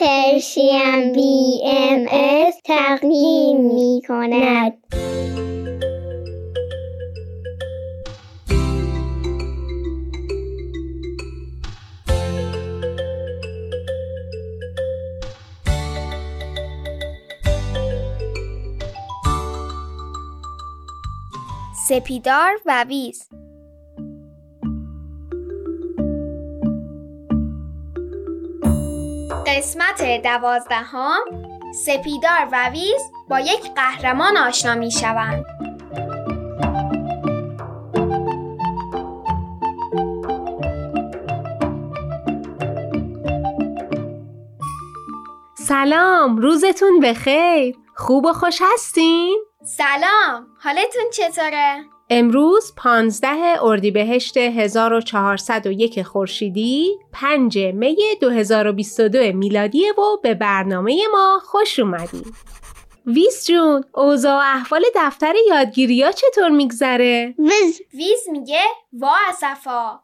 پرشین بی ام از تقدیم می کند. سپیدار و ویز قسمت دوازدهم سپیدار و ویز با یک قهرمان آشنا می شوند. سلام روزتون بخیر خوب و خوش هستین؟ سلام حالتون چطوره؟ امروز 15 اردیبهشت 1401 خورشیدی 5 می 2022 میلادی و به برنامه ما خوش اومدید. ویز جون اوضاع و احوال دفتر یادگیری ها چطور میگذره؟ ویز ویز میگه وا اسفا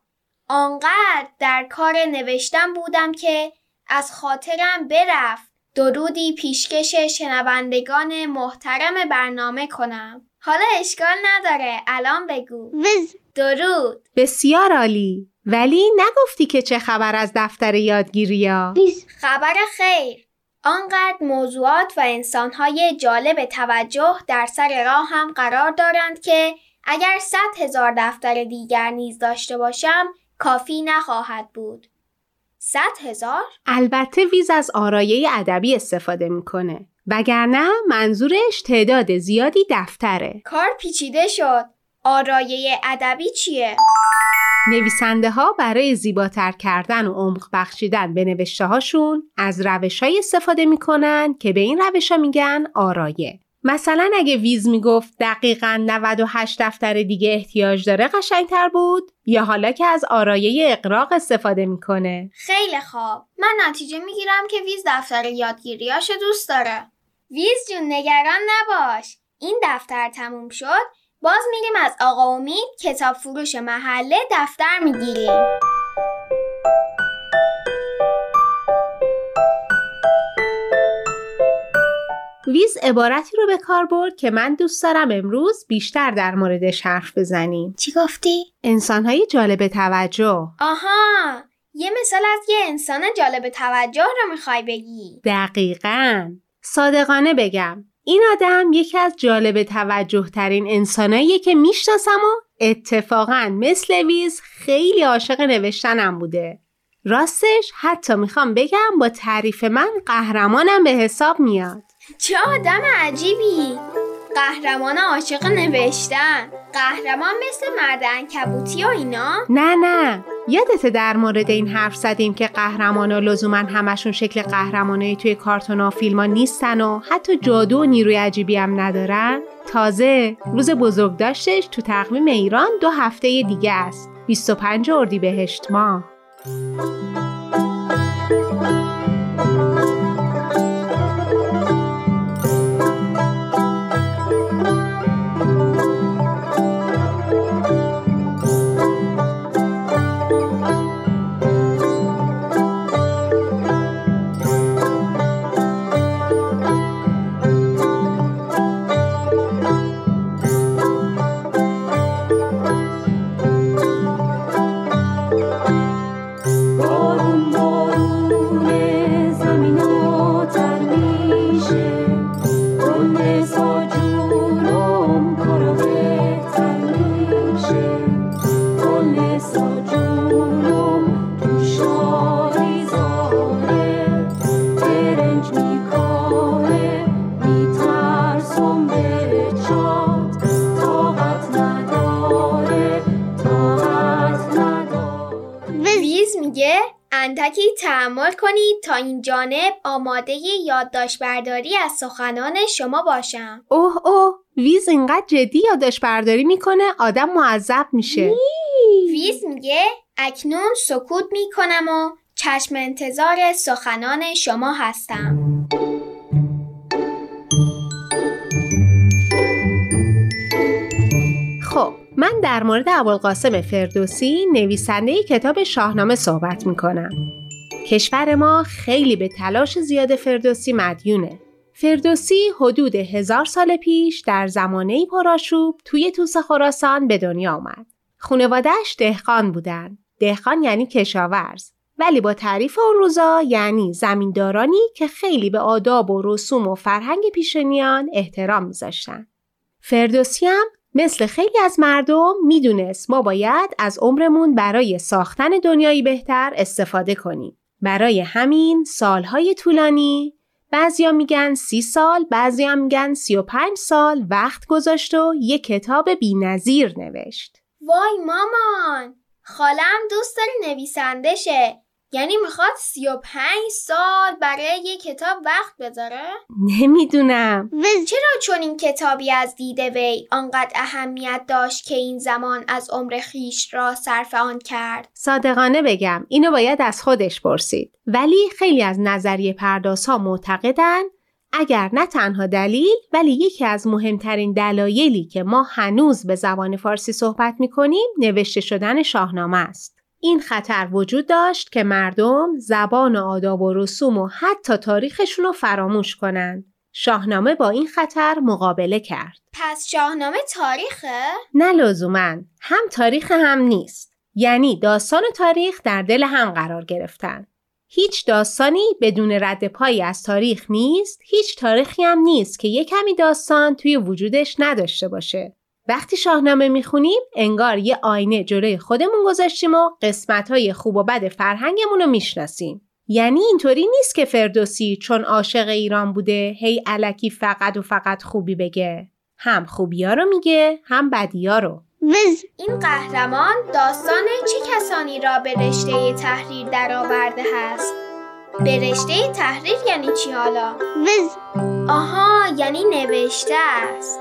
آنقدر در کار نوشتن بودم که از خاطرم برفت درودی پیشکش شنوندگان محترم برنامه کنم حالا اشکال نداره. الان بگو. ویز درود. بسیار عالی. ولی نگفتی که چه خبر از دفتر یادگیری ها؟ ویز خبر خیر. آنقدر موضوعات و انسانهای جالب توجه در سر راه هم قرار دارند که اگر صد هزار دفتر دیگر نیز داشته باشم کافی نخواهد بود. صد هزار؟ البته ویز از آرایه ادبی استفاده می‌کنه. وگرنه منظورش تعداد زیادی دفتره. کار پیچیده شد. آرایه ادبی چیه؟ نویسنده ها برای زیباتر کردن و عمق بخشیدن به نوشته هاشون از روش های استفاده می‌کنن که به این روش ها میگن آرایه. مثلا اگه ویز می‌گفت دقیقا 98 دفتر دیگه احتیاج داره قشنگتر بود یا حالا که از آرایه اقراق استفاده می‌کنه. خیلی خوب. من نتیجه می‌گیرم که ویز دفتر یادگیریاشو دوست داره. ویز جون نگران نباش. این دفتر تموم شد. باز میریم از آقا امید کتاب فروش محله دفتر می‌گیریم. ویز عبارتی رو به کار برد که من دوست دارم امروز بیشتر در موردش حرف بزنیم. چی گفتی؟ انسانهای جالب توجه. آها یه مثال از یه انسان جالب توجه رو می‌خوای بگی. دقیقا. صادقانه بگم این آدم یکی از جالب توجه ترین انساناییه که می‌شناسم و اتفاقا مثل ویز خیلی عاشق نوشتنم بوده. راستش حتی می‌خوام بگم با تعریف من قهرمانم به حساب میاد. چه آدم عجیبی! قهرمان عاشق نوشتن! قهرمان مثل مرد انکبوتی و اینا؟ نه نه. یادت در مورد این حرف زدیم که قهرمانا لزوما همشون شکل قهرمانایی توی کارتون و ها نیستن و حتی جادو و نیروی عجیبی هم ندارن. تازه روز بزرگ داشتش تو تقویم ایران دو هفته دیگه است. 25 اردیبهشت ماه. تحمل کنید تا این جانب آماده یادداشت برداری از سخنان شما باشم. اوه اوه ویز اینقدر جدی یادش برداری می‌کنه آدم معذب میشه. ویز میگه اکنون سکوت می‌کنم و چشم انتظار سخنان شما هستم. خب من در مورد ابوالقاسم فردوسی نویسنده کتاب شاهنامه صحبت می‌کنم. کشور ما خیلی به تلاش زیاد فردوسی مدیونه. فردوسی حدود هزار سال پیش در زمانه پرآشوب توی توس خراسان به دنیا آمد. خانوادهش دهقان بودن. دهقان یعنی کشاورز. ولی با تعریف اون روزا یعنی زمیندارانی که خیلی به آداب و رسوم و فرهنگ پیشنیان احترام میذاشتن. فردوسی هم مثل خیلی از مردم می‌دونست ما باید از عمرمون برای ساختن دنیایی بهتر استفاده کنیم. برای همین سالهای طولانی. بعضیا میگن سی سال بعضیا میگن سی و پنج سال. وقت گذاشت و یه کتاب بی نظیر نوشت. وای مامان خالم دوست داره نویسنده شه یعنی می‌خواد سی و پنج سال برای یه کتاب وقت بذاره؟ نمی‌دونم چرا چون این کتابی از دیده وی آنقدر اهمیت داشت که این زمان از عمر خیش را صرف آن کرد؟ صادقانه بگم اینو باید از خودش پرسید ولی خیلی از نظریه پرداز ها معتقدن اگر نه تنها دلیل ولی یکی از مهمترین دلایلی که ما هنوز به زبان فارسی صحبت می‌کنیم نوشته شدن شاهنامه است. این خطر وجود داشت که مردم زبان و آداب و رسوم و حتی تاریخشون رو فراموش کنند. شاهنامه با این خطر مقابله کرد. پس شاهنامه تاریخه؟ نه لزوما هم تاریخ هم نیست. یعنی داستان و تاریخ در دل هم قرار گرفتن. هیچ داستانی بدون رد پایی از تاریخ نیست، هیچ تاریخی هم نیست که یک کمی داستان توی وجودش نداشته باشه. وقتی شاهنامه می‌خونیم انگار یه آینه جلوی خودمون گذاشتیم و قسمتهای خوب و بد فرهنگمون رو می‌شناسیم. یعنی اینطوری نیست که فردوسی چون عاشق ایران بوده هی علکی فقط و فقط خوبی بگه. هم خوبیا رو میگه هم بدیا رو. وز این قهرمان داستان چه کسانی را به رشته تحریر درآورده هست؟ به رشته تحریر یعنی چی حالا؟ وز آها یعنی نوشته است.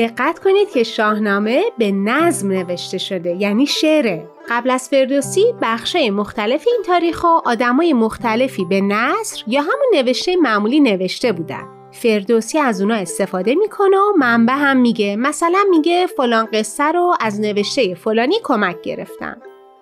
دقت کنید که شاهنامه به نظم نوشته شده یعنی شعره. قبل از فردوسی بخشای مختلف این تاریخ و آدمای مختلفی به نصر یا همون نوشته معمولی نوشته بودن. فردوسی از اونا استفاده می‌کنه و منبع هم میگه. مثلا میگه فلان قصه رو از نوشته فلانی کمک گرفتم.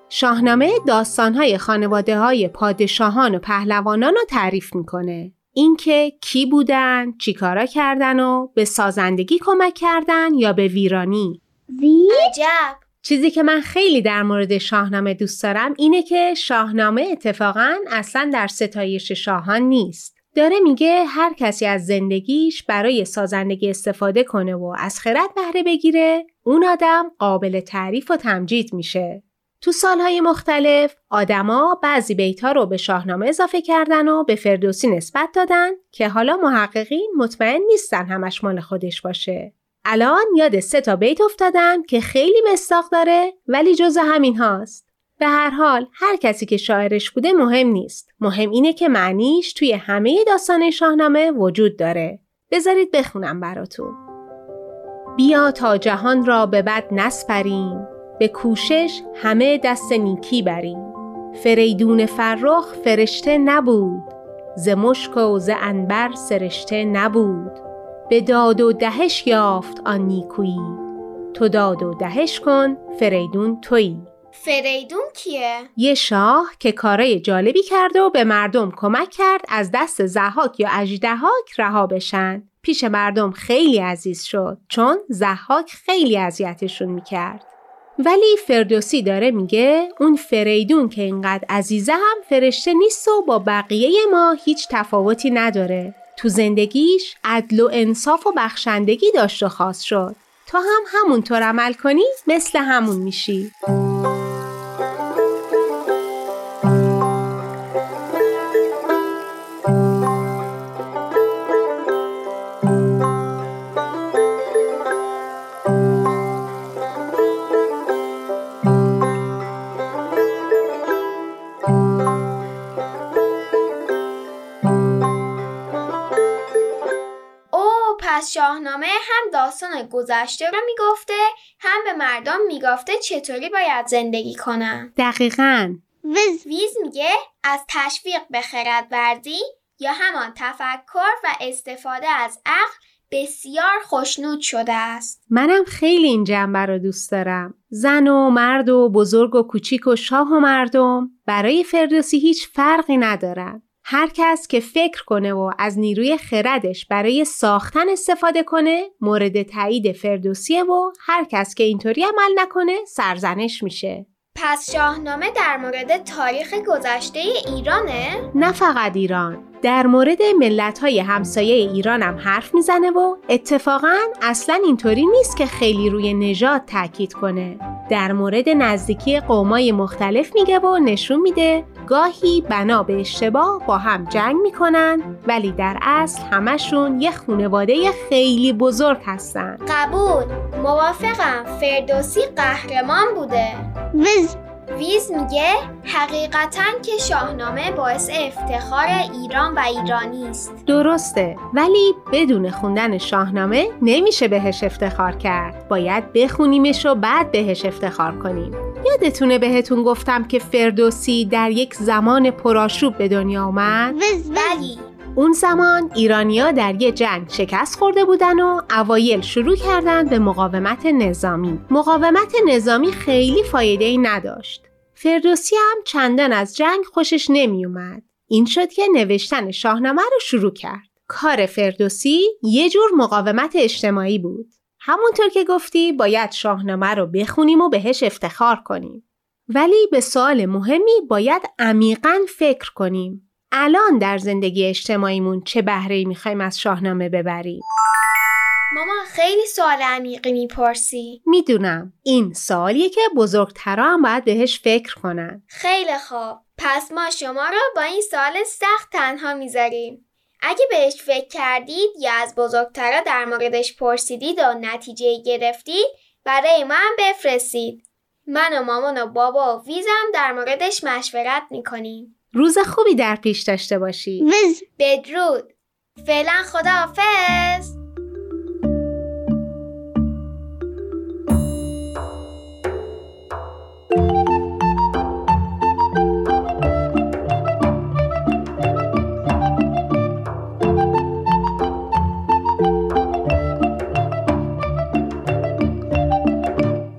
شاهنامه داستانهای خانواده های پادشاهان و پهلوانان رو تعریف می‌کنه. اینکه کی بودن، چیکارا کردن و به سازندگی کمک کردن یا به ویرانی. وی عجب چیزی که من خیلی در مورد شاهنامه دوست دارم اینه که شاهنامه اتفاقا اصلا در ستایش شاهان نیست. داره میگه هر کسی از زندگیش برای سازندگی استفاده کنه و از خرد بهره بگیره اون آدم قابل تعریف و تمجید میشه. تو سالهای مختلف آدما بعضی بیتها رو به شاهنامه اضافه کردن و به فردوسی نسبت دادن که حالا محققین مطمئن نیستن همش مال خودش باشه. الان یاد سه تا بیت افتادم که خیلی مستاق داره ولی جز همین هاست. به هر حال هر کسی که شاعرش بوده مهم نیست. مهم اینه که معنیش توی همه داستان شاهنامه وجود داره. بذارید بخونم براتون. بیا تا جهان را به بد نسپریم به کوشش همه دست نیکی بریم. فریدون فرخ فرشته نبود ز مشک و ز عنبر سرشته نبود. به داد و دهش یافت آن نیکویی تو داد و دهش کن فریدون تویی. فریدون کیه؟ یه شاه که کارای جالبی کرد و به مردم کمک کرد از دست زحاک یا اژدهاک رها بشن. پیش مردم خیلی عزیز شد چون زحاک خیلی اذیتشون می‌کرد. ولی فردوسی داره میگه اون فریدون که اینقدر عزیزه هم فرشته نیست و با بقیه ما هیچ تفاوتی نداره. تو زندگیش عدل و انصاف و بخشندگی داشت و خاص شد. تا هم همونطور عمل کنی مثل همون میشی. داستان گذشته رو می‌گفته هم به مردم می‌گفته چطوری باید زندگی کنن دقیقاً وز ویز میگه از تشویق به خرد ورزی یا همان تفکر و استفاده از عقل بسیار خوشنود شده است. منم خیلی این جنبه رو دوست دارم. زن و مرد و بزرگ و کوچیک و شاه و مردم برای فردوسی هیچ فرقی ندارن. هر کس که فکر کنه و از نیروی خردش برای ساختن استفاده کنه مورد تایید فردوسیه و هر کس که اینطوری عمل نکنه سرزنش میشه. پس شاهنامه در مورد تاریخ گذشته ایرانه؟ نه فقط ایران در مورد ملت‌های همسایه ایران هم حرف می‌زنه و اتفاقا اصلا اینطوری نیست که خیلی روی نژاد تاکید کنه. در مورد نزدیکی قومای مختلف میگه و نشون میده گاهی بنا به اشتباه با هم جنگ می‌کنن ولی در اصل همشون یه خونواده خیلی بزرگ هستن. قبول. موافقم. فردوسی قهرمان بوده. وز ویز میگه حقیقتا که شاهنامه باعث افتخار ایران و ایرانی است. درسته ولی بدون خوندن شاهنامه نمیشه بهش افتخار کرد. باید بخونیمش و بعد بهش افتخار کنیم. یادتونه بهتون گفتم که فردوسی در یک زمان پرآشوب به دنیا اومد وز ولی اون زمان ایرانیا در یه جنگ شکست خورده بودن و اوایل شروع کردن به مقاومت نظامی. مقاومت نظامی خیلی فایده ای نداشت. فردوسی هم چندان از جنگ خوشش نمی اومد. این شد که نوشتن شاهنامه رو شروع کرد. کار فردوسی یه جور مقاومت اجتماعی بود. همونطور که گفتی باید شاهنامه رو بخونیم و بهش افتخار کنیم. ولی به سوال مهمی باید عمیقا فکر کنیم. الان در زندگی اجتماعیمون چه بهره‌ای می‌خوایم از شاهنامه ببریم؟ ماما خیلی سوال عمیقی می‌پرسی. می‌دونم. این سوالیه که بزرگترا هم باید بهش فکر کنن. خیلی خوب. پس ما شما رو با این سوال سخت تنها می‌ذاریم. اگه بهش فکر کردید یا از بزرگترا در موردش پرسیدید و نتیجه گرفتید برای ما هم بفرستید. من و مامان و بابا و ویزم در موردش مشورت می‌کنیم. روز خوبی در پیش داشته باشی. وز بدرود فعلا خداحافظ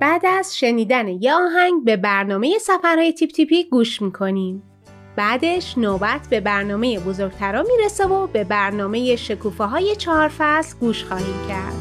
بعد از شنیدن یه آهنگ به برنامه سفرهای تیپ تیپی گوش می‌کنیم. بعدش نوبت به برنامه بزرگترا می‌رسه و به برنامه شکوفه های چهار فصل گوش خواهیم کرد.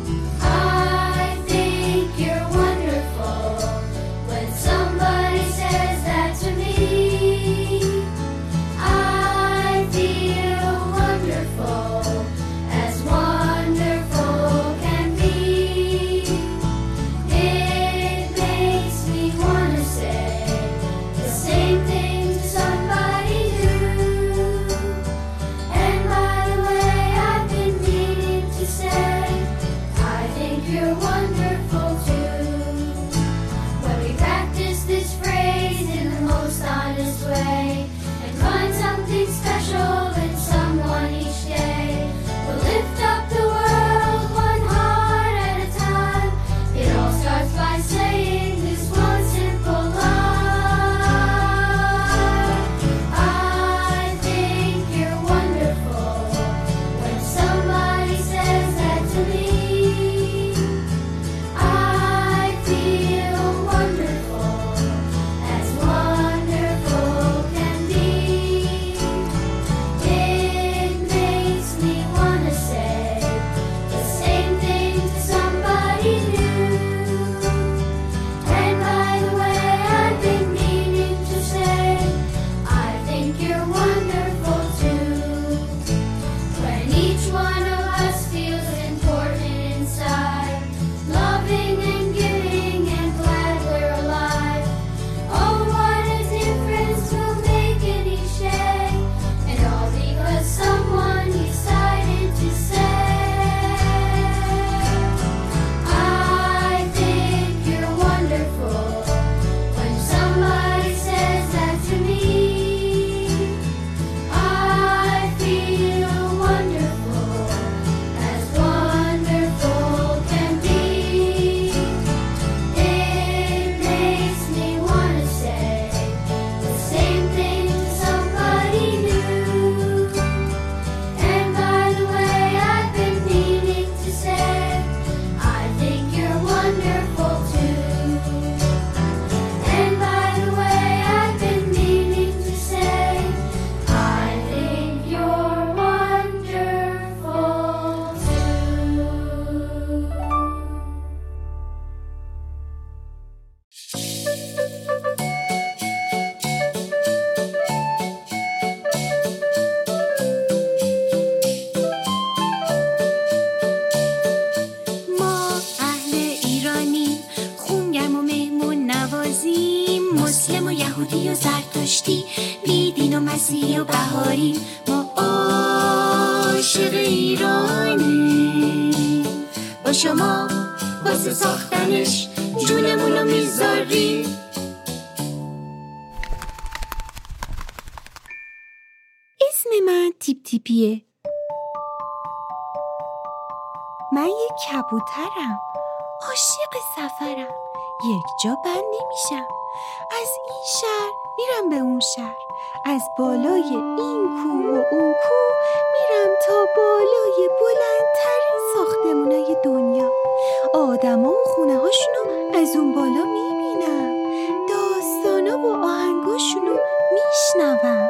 کبوترم عاشق سفرم. یک جا بند نمیشم. از این شهر میرم به اون شهر. از بالای این کوه و اون کوه میرم تا بالای بلندترین ساختمونای دنیا. آدما و خونه هاشونو از اون بالا می‌بینم. داستانا و آهنگاشونو میشنوم.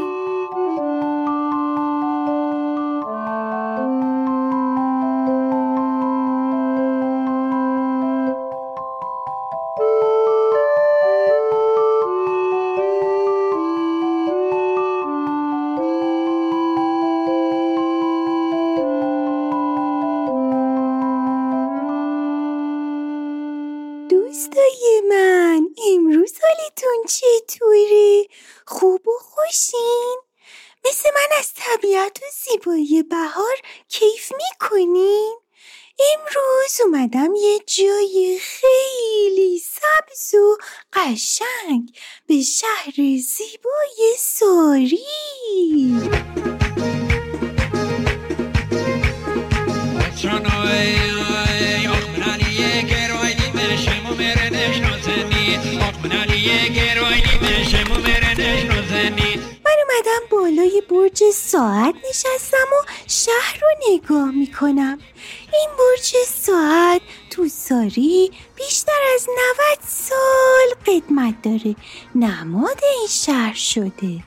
قدمت داره. نماد این شهر شده.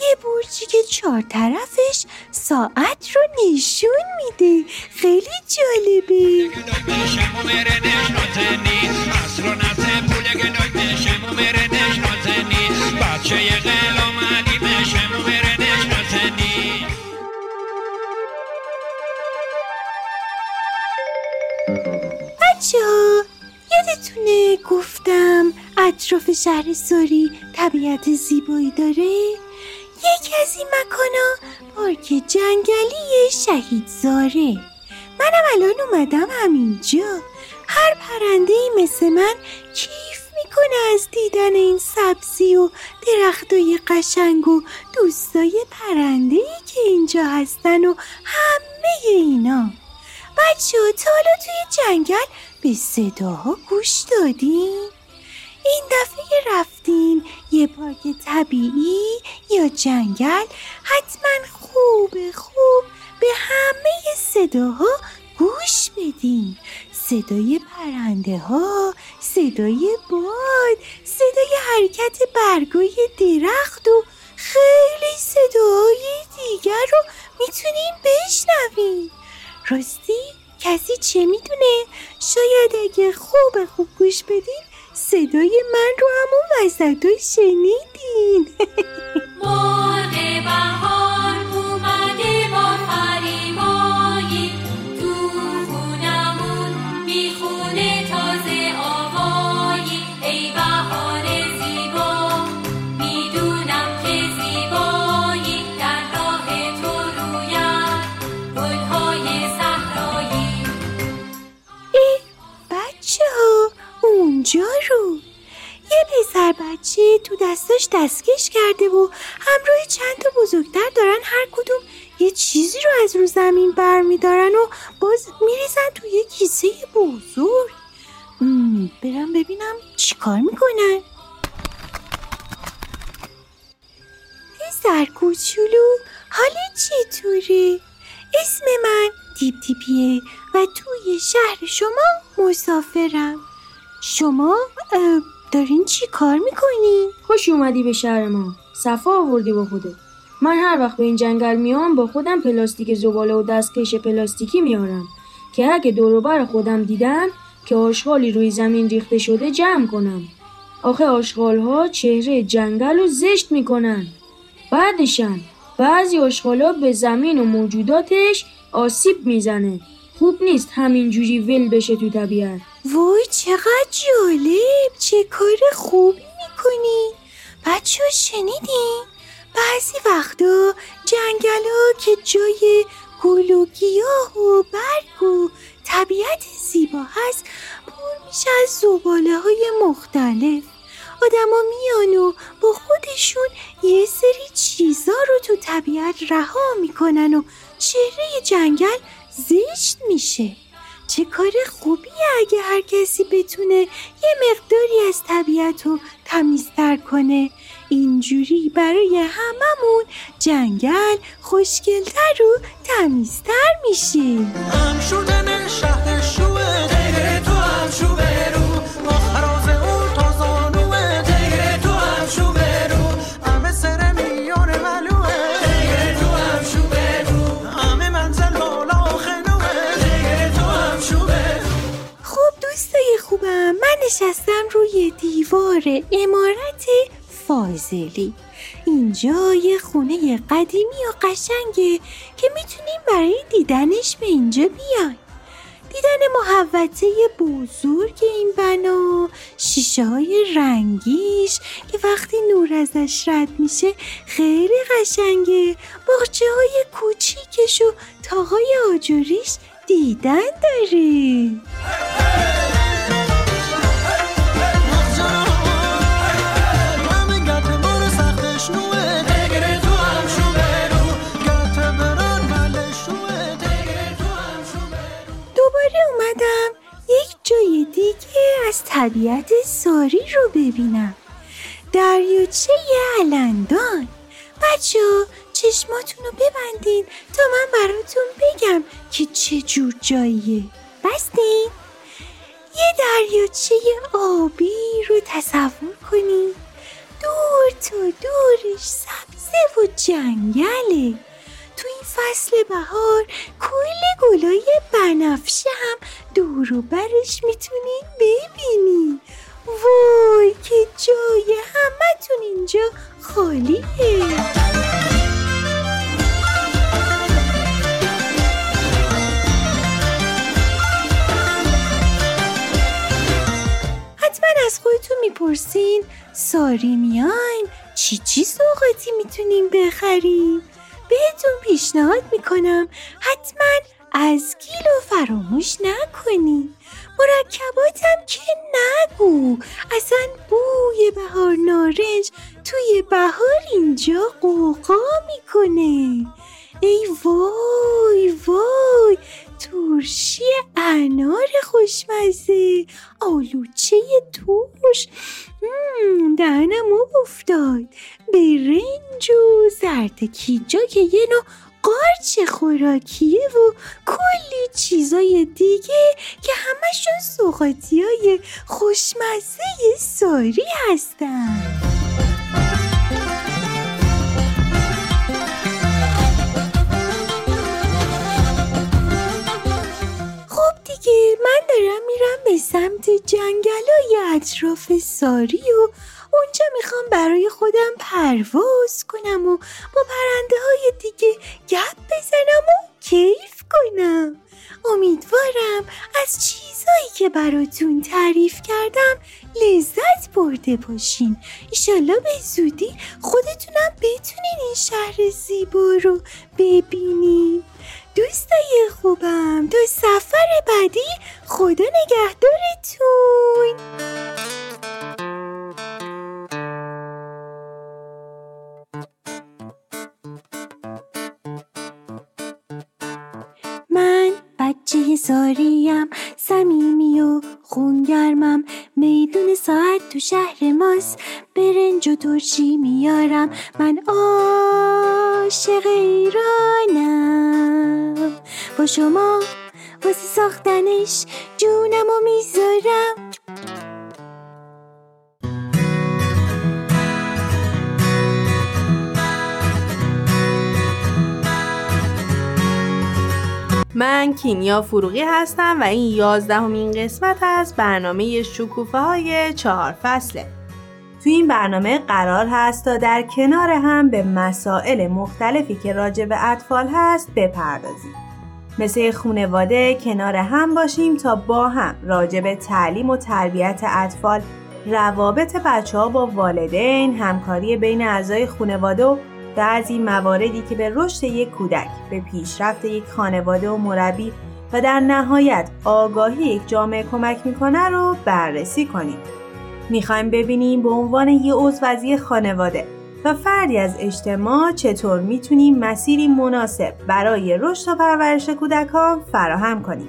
یه برجی که چهار طرفش ساعت رو نشون میده. خیلی جالبه. بچه یادتونه گفتم اطراف شهر ساری طبیعت زیبایی داره؟ یکی از این مکانا پارک جنگلی شهید زاره منم الان اومدم همینجا. هر پرنده مثل من کیف می‌کنه از دیدن این سبزی و درختای قشنگ و دوستای پرنده که اینجا هستن و همه اینا. بچه ها تا حالا توی جنگل به صداها گوش دادین؟ این دفعه رفتین یه پارک طبیعی یا جنگل. حتما خوب خوب به همه صداها گوش بدین صدای پرنده ها صدای باد صدای حرکت برگای درخت و خیلی صداهای دیگر رو می‌تونین بشنوین راستی کسی چه می‌دونه؟ شاید اگه خوب خوب گوش بدین صدای من رو همون وسط شنیدین. بچه تو دستاش دستکش کرده و همراه چند تا بزرگتر دارن هر کدوم یه چیزی رو از رو زمین بر میدارن و باز میریزن تو یه کیسه بزرگ. برم ببینم چیکار می‌کنن. پسر کوچولو حالا چطوره؟ اسم من تیپ تیپیه و توی شهر شما مسافرم. شما دارین چی کار می‌کنین؟ خوش اومدی به شهر ما. صفا آوردی با خودت. من هر وقت به این جنگل میام با خودم پلاستیک زباله و دستکش پلاستیکی میارم. که اگه دوروبر خودم دیدم که آشغالی روی زمین ریخته شده جمع کنم. آخه آشغال ها چهره جنگل رو زشت می‌کنن. بعدشم بعضی آشغال به زمین و موجوداتش آسیب می‌زنه. خوب نیست همینجوری ول بشه تو طبیعت. وای چقدر جالب. چه کار خوبی می‌کنی. بچه ها شنیدین؟ بعضی وقتا جنگل ها که جای گل و گیاه و برگ و طبیعت زیبا هست پر میشه از زباله های مختلف. آدما میان و با خودشون یه سری چیزا رو تو طبیعت رها می‌کنن و چهره جنگل زشت میشه. چه کار خوبیه اگه هر کسی بتونه یه مقداری از طبیعت رو تمیزتر کنه. اینجوری برای هممون جنگل خوشگلتر و تمیزتر میشه. شهر نشستم روی دیوار امارت فاضلی. اینجا یه خونه قدیمی و قشنگه که می‌تونیم برای دیدنش به اینجا بیاین دیدن محوطه بزرگ این بنا شیشه های رنگیش که وقتی نور ازش رد میشه خیلی قشنگه. باغچه های کوچیکش و تاهای آجوریش دیدن داره جای دیگه از طبیعت ساری رو ببینم. دریاچه علندان. بچه چشماتون رو ببندین تا من براتون بگم که چه جور جاییه. بستین؟ یه دریاچه آبی رو تصور کنین. دور تا دورش سبزه و جنگله. تو این فصل بهار کل گلای بنفشه هم دور برش می‌تونین ببینین وای که جای همتون اینجا خالیه. حتما از خودتون می‌پرسین ساری میایم چی چی سوغاتی می‌تونیم بخریم؟ بهتون پیشنهاد می‌کنم. حتما از گیلو فراموش نکنین مرکباتم که نگو. اصلا بوی بهار نارنج توی بهار اینجا قوقا می‌کنه. ای وای وای ترشی انار خوشمزه آلوچه مم، دهنم آب افتاد. برنج و زردکیجا که یه نوع قارچ خوراکیه و کلی چیزای دیگه که همشون سوغاتی های خوشمزه ساری هستن. دیگه من دارم میرم به سمت جنگلای اطراف ساری و اونجا می‌خوام برای خودم پرواز کنم و با پرنده های دیگه گپ بزنم و کیف کنم. امیدوارم از چیزایی که براتون تعریف کردم لذت برده باشین. ایشالله به زودی خودتونم بتونین این شهر زیبا رو ببینین. دوستای خوبم تا سفر بعدی خدا نگهدارتون. من بچه ساریم صمیمی و خونگرمم. میدون ساعت تو شهر ماست برنج و ترشی میارم. من عاشق ایرانم. شما واسه ساختنش جونم و می‌ذارم. من کیمیا فروغی هستم و این یازدهمین قسمت از برنامه شکوفه های چهار فصله. تو این برنامه قرار هست تا در کنار هم به مسائل مختلفی که راجع به اطفال هست بپردازیم. مثل خونواده کنار هم باشیم تا با هم راجع به تعلیم و تربیت اطفال روابط بچه ها با والدین، همکاری بین اعضای خانواده و بعضی مواردی که به رشد یک کودک، به پیشرفت یک خانواده و مربی و در نهایت آگاهی یک جامعه کمک می‌کنه رو بررسی کنیم. می‌خوایم ببینیم به عنوان یه عضو از یک خانواده و فردی از اجتماع چطور می‌تونیم مسیری مناسب برای رشد و پرورش کودکان فراهم کنیم.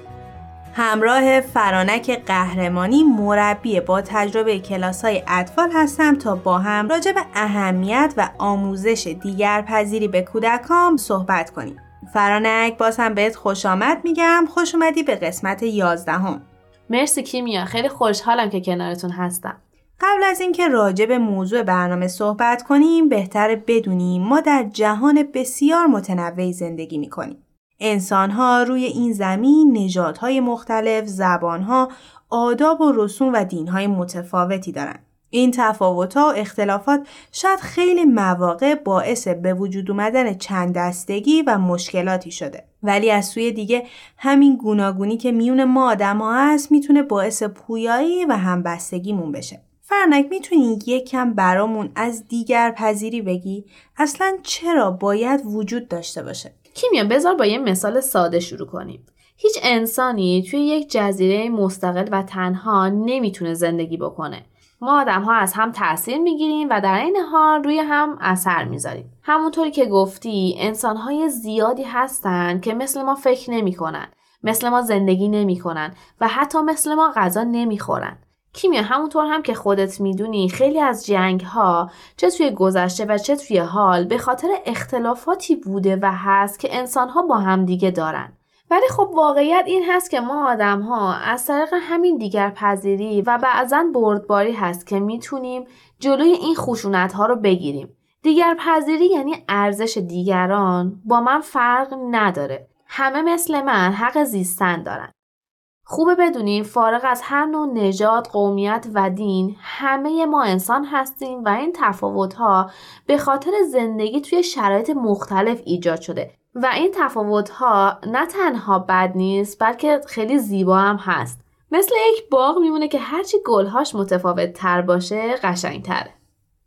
همراه فرانک قهرمانی مربی با تجربه کلاس های اطفال هستم تا با هم راجع به اهمیت و آموزش دیگر پذیری به کودکان صحبت کنیم. فرانک باز هم بهت خوش آمد میگم خوش اومدی به قسمت یازدهم. مرسی کیمیا خیلی خوشحالم که کنارتون هستم قبل از اینکه راجع به موضوع برنامه صحبت کنیم بهتر بدونیم ما در جهان بسیار متنوعی زندگی می‌کنیم. انسانها روی این زمین نژادهای مختلف، زبانها، آداب و رسوم و دینهای متفاوتی دارند. این تفاوت‌ها و اختلافات شاید خیلی مواقع باعث به وجود اومدن چند دستگی و مشکلاتی شده. ولی از سوی دیگه همین گوناگونی که میون ما آدم هست می‌تونه باعث پویایی و همبستگیمون بشه. فرنک می‌تونی یکم برامون از دیگر پذیری بگی؟ اصلا چرا باید وجود داشته باشه؟ کیمیا بذار با یه مثال ساده شروع کنیم. هیچ انسانی توی یک جزیره مستقل و تنها نمی‌تونه زندگی بکنه. ما آدم ها از هم تاثیر می‌گیریم و در این حال روی هم اثر می‌ذاریم. همونطوری که گفتی انسان های زیادی هستن که مثل ما فکر نمی‌کنن مثل ما زندگی نمی‌کنن و حتی مثل ما غذا نمی‌خورن. کیمیا همونطور هم که خودت می‌دونی خیلی از جنگ ها چه توی گذشته و چه توی حال به خاطر اختلافاتی بوده و هست که انسان ها با هم دیگه دارن. ولی خب واقعیت این هست که ما آدم ها از طریق همین دیگر پذیری و بعضا بردباری هست که می‌تونیم جلوی این خشونت ها رو بگیریم. دیگر پذیری یعنی ارزش دیگران با من فرق نداره. همه مثل من حق زیستن دارن. خوبه بدونیم فارغ از هر نوع نژاد، قومیت و دین همه ما انسان هستیم و این تفاوت‌ها به خاطر زندگی توی شرایط مختلف ایجاد شده. و این تفاوت‌ها نه تنها بد نیست بلکه خیلی زیبا هم هست. مثل یک باغ میمونه که هرچی گلهاش متفاوت تر باشه قشنگ تره.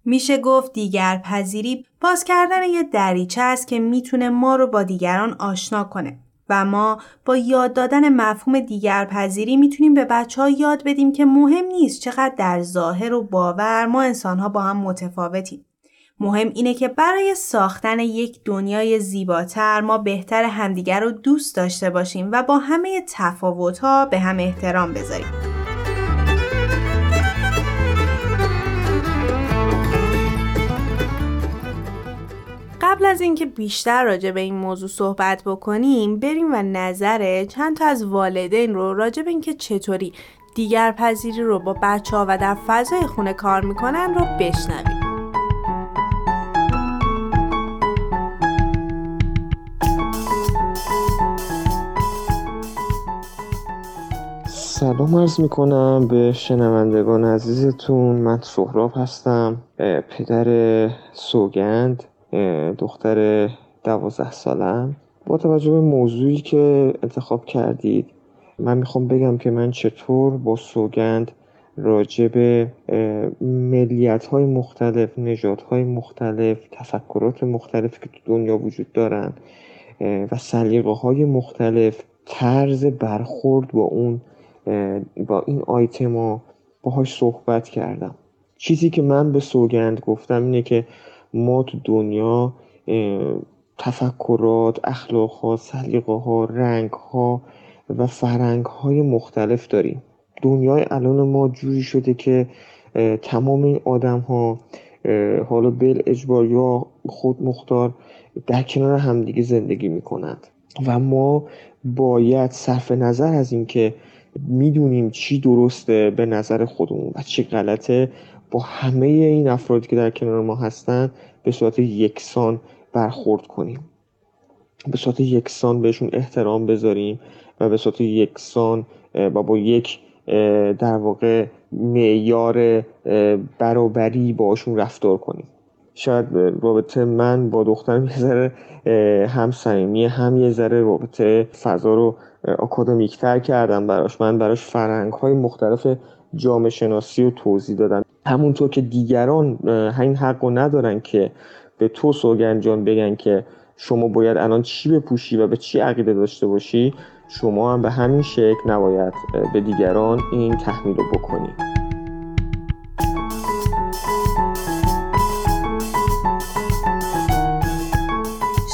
میشه گفت دیگر پذیری باز کردن یه دریچه است که می‌تونه ما رو با دیگران آشنا کنه. و ما با یاد دادن مفهوم دیگر پذیری می‌تونیم به بچه ها یاد بدیم که مهم نیست چقدر در ظاهر و باور ما انسان ها با هم متفاوتیم. مهم اینه که برای ساختن یک دنیای زیباتر ما بهتر همدیگر رو دوست داشته باشیم و با همه تفاوت ها به هم احترام بذاریم. قبل از اینکه بیشتر راجع به این موضوع صحبت بکنیم بریم و نظر چند تا از والدین رو راجع به اینکه چطوری دیگر پذیری رو با بچه ها و در فضای خونه کار می‌کنن رو بشنویم. سلام عرض می‌کنم به شنوندگان عزیزتون. من سهراب هستم پدر سوگند. دختر دوازده سالم. با توجه به موضوعی که انتخاب کردید من می‌خوام بگم که من چطور با سوگند راجع به ملیت های مختلف نژاد های مختلف تفکرات مختلف که تو دنیا وجود دارن و سلیقه های مختلف طرز برخورد با اون با این آیتما باهاش صحبت کردم. چیزی که من به سوگند گفتم اینه که ما تو دنیا تفکرات اخلاق ها سلیقه ها رنگ ها و فرنگ های مختلف داریم. دنیای الان ما جوری شده که تمام این آدم ها حالا بل اجبار یا خود مختار در کنار همدیگه زندگی می‌کنند. و ما باید صرف نظر از اینکه می‌دونیم چی درسته به نظر خودمون و چی غلطه با همه این افرادی که در کنار ما هستن به صورت یکسان برخورد کنیم. به صورت یکسان بهشون احترام بذاریم و به صورت یکسان و با یک در واقع معیار برابری باشون رفتار کنیم. شاید رابطه من با دخترم یه ذره هم صمیمی هم یه ذره رابطه فضا رو اه، آکادمیکتر کردم براش. من براش فرهنگ های مختلف جامعه شناسی رو توضیح دادم. همونطور که دیگران اه، این حق رو ندارن که به تو سوگن جان بگن که شما باید الان چی بپوشی و به چی عقیده داشته باشی شما هم به همین شکل نباید به دیگران این تحمیل رو بکنی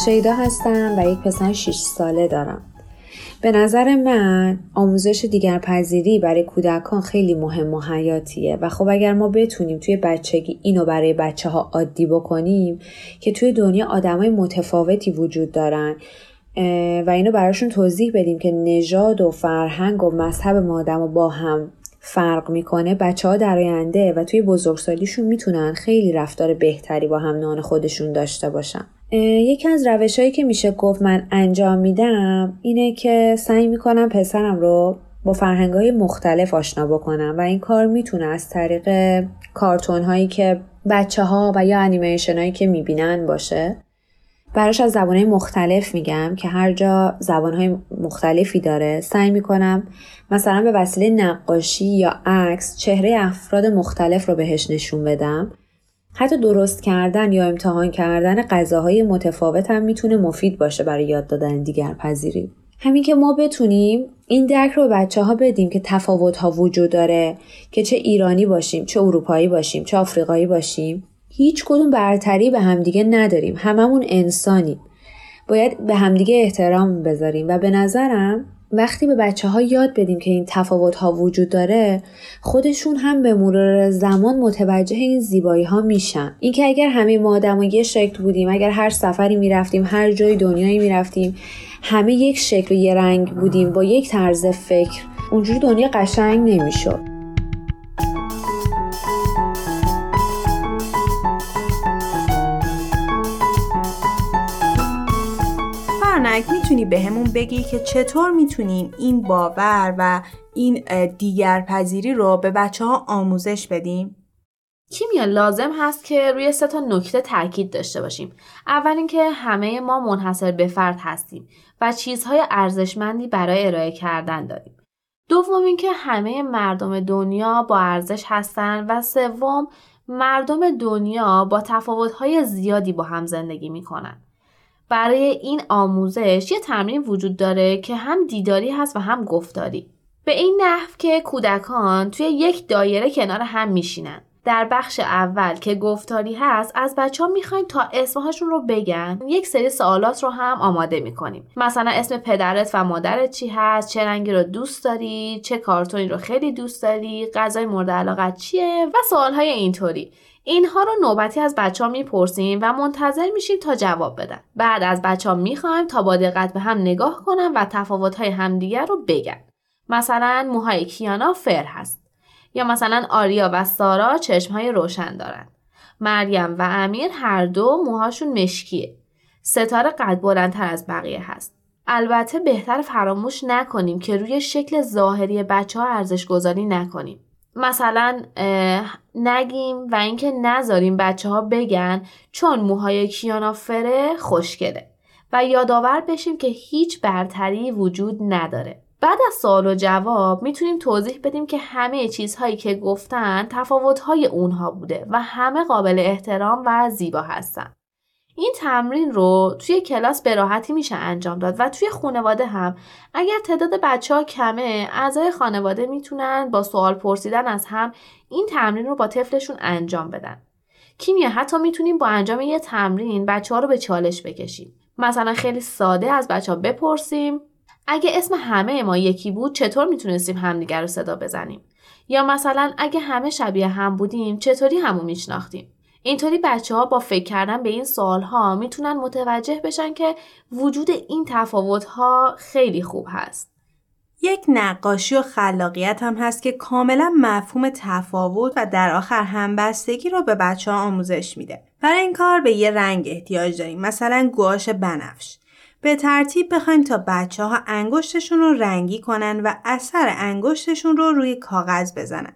شیدا هستم و یک پسر 6 ساله دارم. به نظر من آموزش دیگرپذیری برای کودکان خیلی مهم و حیاتیه و خب اگر ما بتونیم توی بچگی اینو برای بچه ها عادی بکنیم که توی دنیا آدمای متفاوتی وجود دارن و اینو براشون توضیح بدیم که نژاد و فرهنگ و مذهب ما آدم با هم فرق می‌کنه بچه ها در آینده و توی بزرگسالیشون می‌تونن خیلی رفتار بهتری با هم نان خودشون داشته باشن. یکی از روش هایی که میشه گفت من انجام میدم اینه که سعی می‌کنم پسرم رو با فرهنگ های مختلف آشنا بکنم و این کار می‌تونه از طریق کارتون هایی که بچه ها و یا انیمیشن هایی که می‌بینن باشه. براش از زبانهای مختلف میگم که هر جا زبانهای مختلفی داره. سعی می‌کنم مثلا به وسیله نقاشی یا عکس چهره افراد مختلف رو بهش نشون بدم. حتی درست کردن یا امتحان کردن غذاهای متفاوت هم می‌تونه مفید باشه برای یاد دادن دیگر پذیری همین که ما بتونیم این درک رو بچه ها بدیم که تفاوت ها وجود داره که چه ایرانی باشیم چه اروپایی باشیم چه آفریقایی باشیم هیچ کدوم برتری به همدیگه نداریم. هممون انسانیم. باید به همدیگه احترام بذاریم. و به نظرم وقتی به بچه ها یاد بدیم که این تفاوت ها وجود داره خودشون هم به مرور زمان متوجه این زیبایی ها میشن. اینکه اگر همه ما آدم یه شکل بودیم اگر هر سفری می‌رفتیم هر جای دنیایی می‌رفتیم همه یک شکل و یه رنگ بودیم با یک طرز فکر اونجوری دنیا قشنگ نمی‌شد. فرنک می‌تونی بهمون بگی که چطور می‌تونیم این باور و این اه، دیگرپذیری رو به بچه ها آموزش بدیم؟ کیمیا لازم هست که روی سه تا نکته تاکید داشته باشیم. اول اینکه همه ما منحصر به فرد هستیم و چیزهای ارزشمندی برای ارائه کردن داریم. دوم اینکه همه مردم دنیا با ارزش هستن و سوم مردم دنیا با تفاوت‌های زیادی با هم زندگی می‌کنن. برای این آموزش یه تمرین وجود داره که هم دیداری هست و هم گفتاری. به این نحو که کودکان توی یک دایره کنار هم میشینن. در بخش اول که گفتاری هست از بچه ها می‌خوایم تا اسمهاشون رو بگن یک سری سوالات رو هم آماده می‌کنیم. مثلا اسم پدرت و مادرت چی هست؟ چه رنگی رو دوست داری؟ چه کارتونی رو خیلی دوست داری؟ غذای مورد علاقت چیه؟ و سوالهای اینطوری. اینها رو نوبتی از بچه ها می‌پرسیم و منتظر میشیم تا جواب بدن بعد از بچه ها می‌خوایم تا با دقت به هم نگاه کنن و تفاوت‌های همدیگر رو بگن مثلا موهای کیانا فر هست یا مثلا آریا و سارا چشمهای روشن دارن. مریم و امیر هر دو موهاشون مشکیه. ستاره قد بلندتر از بقیه هست. البته بهتر فراموش نکنیم که روی شکل ظاهری بچه ها ارزش گذاری نکنیم. مثلا نگیم و اینکه نذاریم بچه ها بگن چون موهای کیانا فره خوشگله و یادآور بشیم که هیچ برتری وجود نداره. بعد از سوال و جواب می‌تونیم توضیح بدیم که همه چیزهایی که گفتن تفاوتهای اونها بوده و همه قابل احترام و زیبا هستن. این تمرین رو توی کلاس به راحتی میشه انجام داد و توی خانواده هم اگر تعداد بچه ها کمه اعضای خانواده می‌تونن با سوال پرسیدن از هم این تمرین رو با طفلشون انجام بدن. کیمیا حتی می‌تونیم با انجام یه تمرین بچه ها رو به چالش بکشیم. مثلا خیلی ساده از بچه ها بپرسیم اگه اسم همه ما یکی بود چطور می‌تونستیم همدیگر رو صدا بزنیم یا مثلا اگه همه شبیه هم بودیم چطوری همو میشناختیم اینطوری بچه ها با فکر کردن به این سوال ها می‌تونن متوجه بشن که وجود این تفاوت ها خیلی خوب هست یک نقاشی و خلاقیت هم هست که کاملا مفهوم تفاوت و در آخر همبستگی رو به بچه ها آموزش میده. برای این کار به یه رنگ احتیاج داریم مثلا گواش بنفش. به ترتیب بخوایم تا بچه ها انگشتشون رو رنگی کنن و اثر انگشتشون رو روی کاغذ بزنن.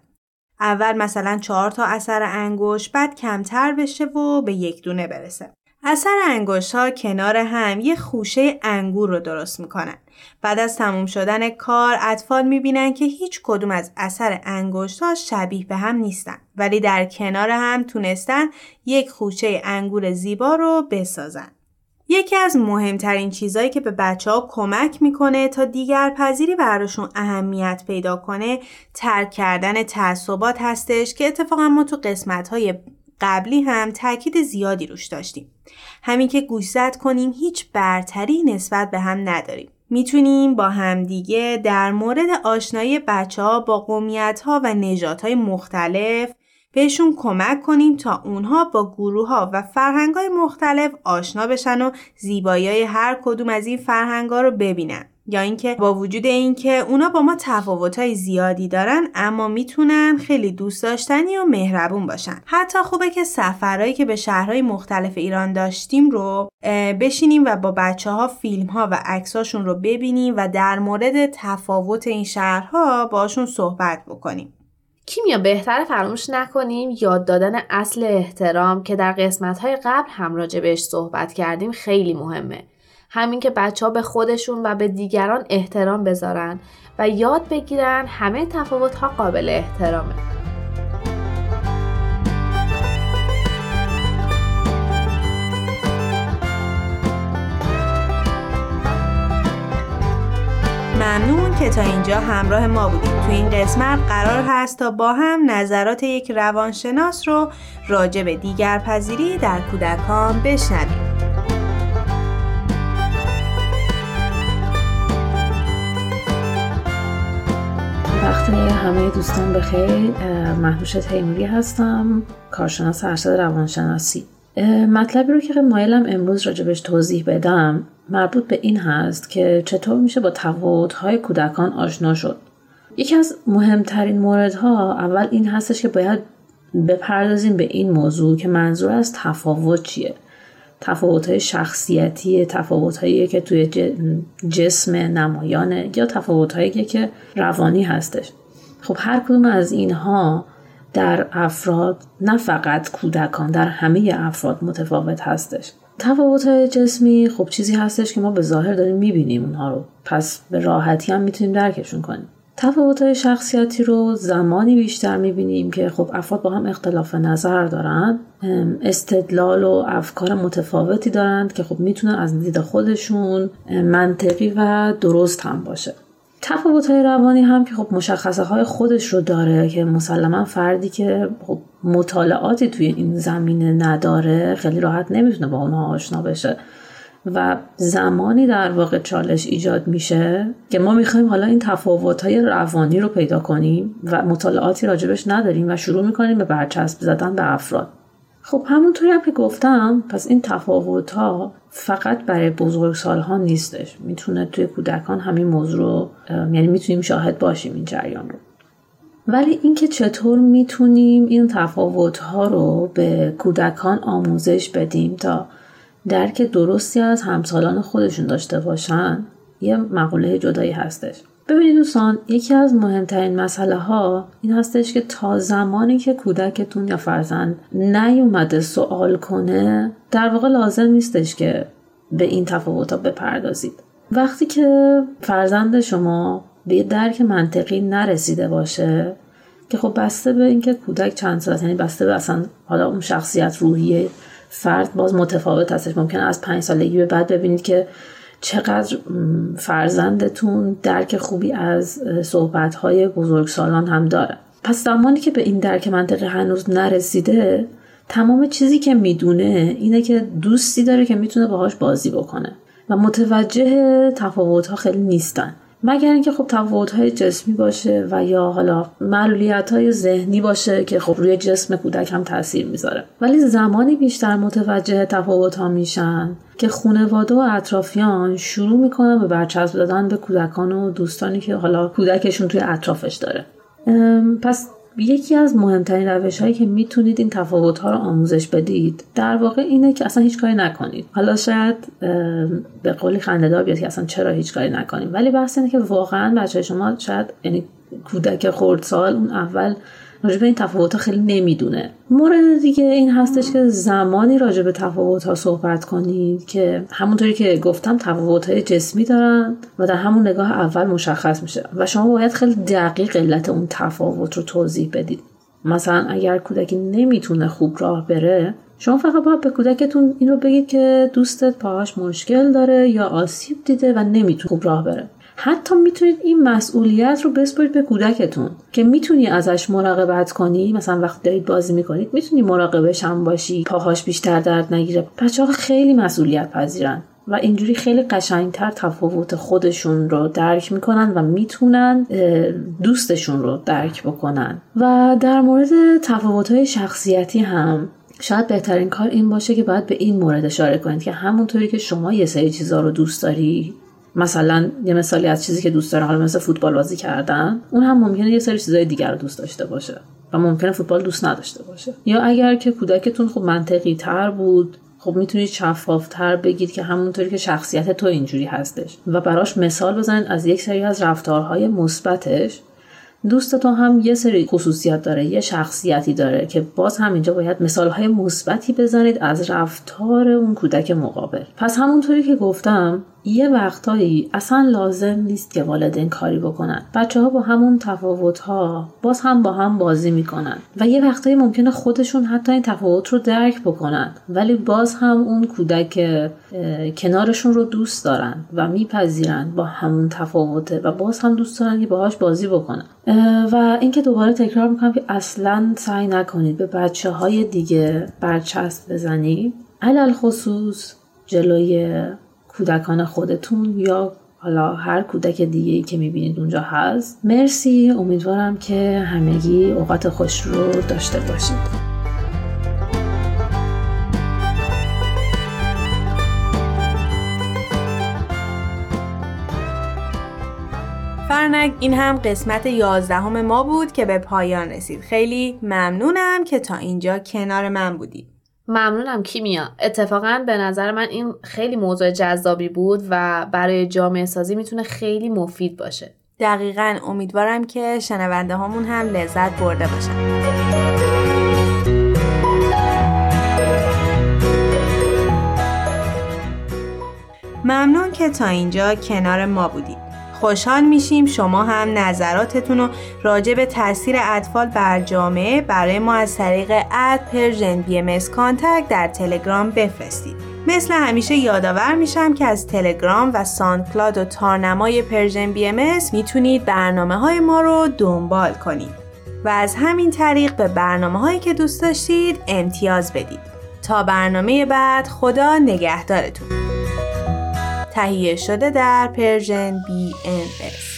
اول مثلا چهار تا اثر انگشت بعد کمتر بشه و به یک دونه برسه. اثر انگشت ها کنار هم یه خوشه انگور رو درست می‌کنن. بعد از تموم شدن کار اطفال می‌بینن که هیچ کدوم از اثر انگشت ها شبیه به هم نیستن ولی در کنار هم تونستن یک خوشه انگور زیبا رو بسازن. یکی از مهمترین چیزهایی که به بچه ها کمک می‌کنه تا دیگر پذیری براشون اهمیت پیدا کنه ترک کردن تعصبات هستش که اتفاقا ما تو قسمت های قبلی هم تاکید زیادی روش داشتیم. همین که گوشزد کنیم هیچ برتری نسبت به هم نداریم. می‌تونیم با همدیگه در مورد آشنایی بچه ها با قومیت ها و نجات های مختلف بهشون کمک کنیم تا اونها با گروه ها و فرهنگ های مختلف آشنا بشن و زیبایی های هر کدوم از این فرهنگ ها رو ببینن. یا اینکه با وجود اینکه اونا با ما تفاوت‌های زیادی دارن اما می‌تونن خیلی دوست داشتنی و مهربون باشن حتی خوبه که سفرهایی که به شهرهای مختلف ایران داشتیم رو بشینیم و با بچه ها فیلم ها و عکساشون رو ببینیم و در مورد تفاوت این شهرها باشون صحبت بکنیم کیمیا بهتر فراموش نکنیم یاد دادن اصل احترام که در قسمت های قبل هم راجع بهش صحبت کردیم خیلی مهمه. همین که بچه ها به خودشون و به دیگران احترام بذارن و یاد بگیرن همه تفاوت ها قابل احترامه. ممنون که تا اینجا همراه ما بودید. تو این قسمت قرار هست تا با هم نظرات یک روانشناس رو راجع به دیگر پذیری در کودکان بشنویم. وقت همه دوستان بخیر محنوش تیموری هستم کارشناس ارشد روانشناسی. مطلبی رو که مایلم امروز راجبش توضیح بدم مربوط به این هست که چطور میشه با تفاوت‌های کودکان آشنا شد. یکی از مهمترین موردها اول این هستش که باید بپردازیم به این موضوع که منظور از تفاوت چیه. تفاوت شخصیتی تفاوت که توی جسم نمایانه یا تفاوت که روانی هستش. خب هر کدوم از اینها در افراد نه فقط کودکان در همه افراد متفاوت هستش. تفاوت های جسمی خب چیزی هستش که ما به ظاهر داریم می‌بینیم اونها رو. پس به راحتی هم می‌تونیم درکشون کنیم. تفاوت های شخصیتی رو زمانی بیشتر می‌بینیم که خب افراد با هم اختلاف نظر دارن. استدلال و افکار متفاوتی دارند که خب می‌تونن از دید خودشون منطقی و درست هم باشه. تفاوت های روانی هم که خب مشخصه های خودش رو داره که مسلما فردی که خب مطالعاتی توی این زمینه نداره خیلی راحت نمی‌تونه با اونها آشنا بشه. و زمانی در واقع چالش ایجاد میشه که ما می‌خوایم حالا این تفاوت روانی رو پیدا کنیم و مطالعاتی راجبش نداریم و شروع می‌کنیم به برچسب زدن به افراد. خب همونطوری هم که گفتم پس این تفاوت ها فقط برای بزرگسال ها نیستش. می‌تونه توی کودکان همین موضوع رو یعنی می‌تونیم شاهد باشیم این جریان رو. ولی اینکه چطور می‌تونیم این تفاوت ها رو به کودکان آموزش بدیم تا درک درستی از همسالان خودشون داشته باشن یه مقوله جدایی هستش. ببینید دوستان یکی از مهمترین مسئله ها این هستش که تا زمانی که کودکتون یا فرزند نیومده سوال کنه در واقع لازم نیستش که به این تفاوت ها بپردازید. وقتی که فرزند شما به یه درک منطقی نرسیده باشه که خب بسته به اینکه کودک چند سال یعنی بسته به اصلا حالا اون شخصیت روحیه فرد باز متفاوت هستش. ممکن از پنج سالگی به بعد ببینید که چقدر فرزندتون درک خوبی از صحبتهای بزرگسالان هم داره. پس زمانی که به این درک منطقه هنوز نرسیده تمام چیزی که می‌دونه اینه که دوستی داره که می‌تونه باهاش بازی بکنه. و متوجه تفاوت ها خیلی نیستن. مگر اینکه خب تفاوت های جسمی باشه و یا حالا معلولیت های ذهنی باشه که خب روی جسم کودک هم تاثیر می‌ذاره. ولی زمانی بیشتر متوجه تفاوت ها میشن که خانواده و اطرافیان شروع می‌کنن به برچسب دادن به کودکان و دوستانی که حالا کودکشون توی اطرافش داره. پس یکی از مهمترین روش هایی که می‌تونید این تفاوت ها رو آموزش بدید در واقع اینه که اصلا هیچ کاری نکنید. حالا شاید به قولی خندهدار بیاد که اصلا چرا هیچ کاری نکنیم. ولی بحث اینه که واقعا بچه شما شاید یعنی کودک خردسال اون اول راجع به این تفاوت ها خیلی نمی‌دونه. مورد دیگه این هستش که زمانی راجع به تفاوت ها صحبت کنید که همونطوری که گفتم تفاوت های جسمی دارن و در همون نگاه اول مشخص میشه و شما باید خیلی دقیق علت اون تفاوت رو توضیح بدید. مثلا اگر کودکی نمی‌تونه خوب راه بره شما فقط باید به کودکتون این رو بگید که دوستت پاهاش مشکل داره یا آسیب دیده و نمی‌تونه خوب راه بره. حتی می‌تونید این مسئولیت رو بسپارید به کودکتون که می‌تونی ازش مراقبت کنی. مثلا وقتی دارید بازی می‌کنید می‌تونی مراقبش هم باشی. پاهاش بیشتر درد نگیره. بچه ها خیلی مسئولیت پذیرن و اینجوری خیلی قشنگتر تفاوت خودشون رو درک می‌کنن و می‌تونن دوستشون رو درک بکنن. و در مورد تفاوت شخصیتی هم شاید بهترین کار این باشه که باید به این مورد اشاره کنید که همونطوری که شما یه سری چیزها رو دوست داری مثلا یه مثالی از چیزی که دوست داره حالا مثل فوتبال بازی کردن اون هم ممکنه یه سری چیزای دیگر رو دوست داشته باشه و ممکنه فوتبال دوست نداشته باشه. یا اگر که کودکتون خب منطقی تر بود خب می‌تونید شفافتر بگید که همونطوری که شخصیت تو اینجوری هستش و براش مثال بزنید از یک سری از رفتارهای مثبتش. دوست تو هم یه سری خصوصیت داره یه شخصیتی داره که باز هم اینجا باید مثالهای مثبتی بزنید از رفتار اون کودک مقابل. پس همونطوری که گفتم یه وقتایی اصلا لازم نیست که والدین کاری بکنن. بچه ها با همون تفاوت ها باز هم با هم بازی می‌کنن و یه وقتایی ممکنه خودشون حتی این تفاوت رو درک بکنن ولی باز هم اون کودک کنارشون رو دوست دارن و میپذیرن با همون تفاوته و باز هم دوست دارن که باهاش بازی بکنن. و اینکه دوباره تکرار می‌کنم که اصلا سعی نکنید به بچه های دیگه برچسب بزنید علل خصوص جلوی کودکان خودتون یا حالا هر کودک دیگه ای که می‌بینید اونجا هست. مرسی. امیدوارم که همگی اوقات خوش رو داشته باشید. فرنک این هم قسمت یازدهم ما بود که به پایان رسید. خیلی ممنونم که تا اینجا کنار من بودید. ممنونم کیمیا. اتفاقا به نظر من این خیلی موضوع جذابی بود و برای جامعه سازی می‌تونه خیلی مفید باشه. دقیقا. امیدوارم که شنونده همون هم لذت برده باشن. ممنون که تا اینجا کنار ما بودید. خوشحال میشیم شما هم نظراتتون رو راجع به تاثیر اطفال بر جامعه برای ما از طریق at Persian BM در تلگرام بفرستید. مثل همیشه یادآور میشم که از تلگرام و SoundCloud و تارنمای Persian BM می‌تونید برنامه های ما رو دنبال کنید و از همین طریق به برنامه هایی که دوست داشتید امتیاز بدید. تا برنامه بعد خدا نگهدارتون. تهیه شده در پرژن BMS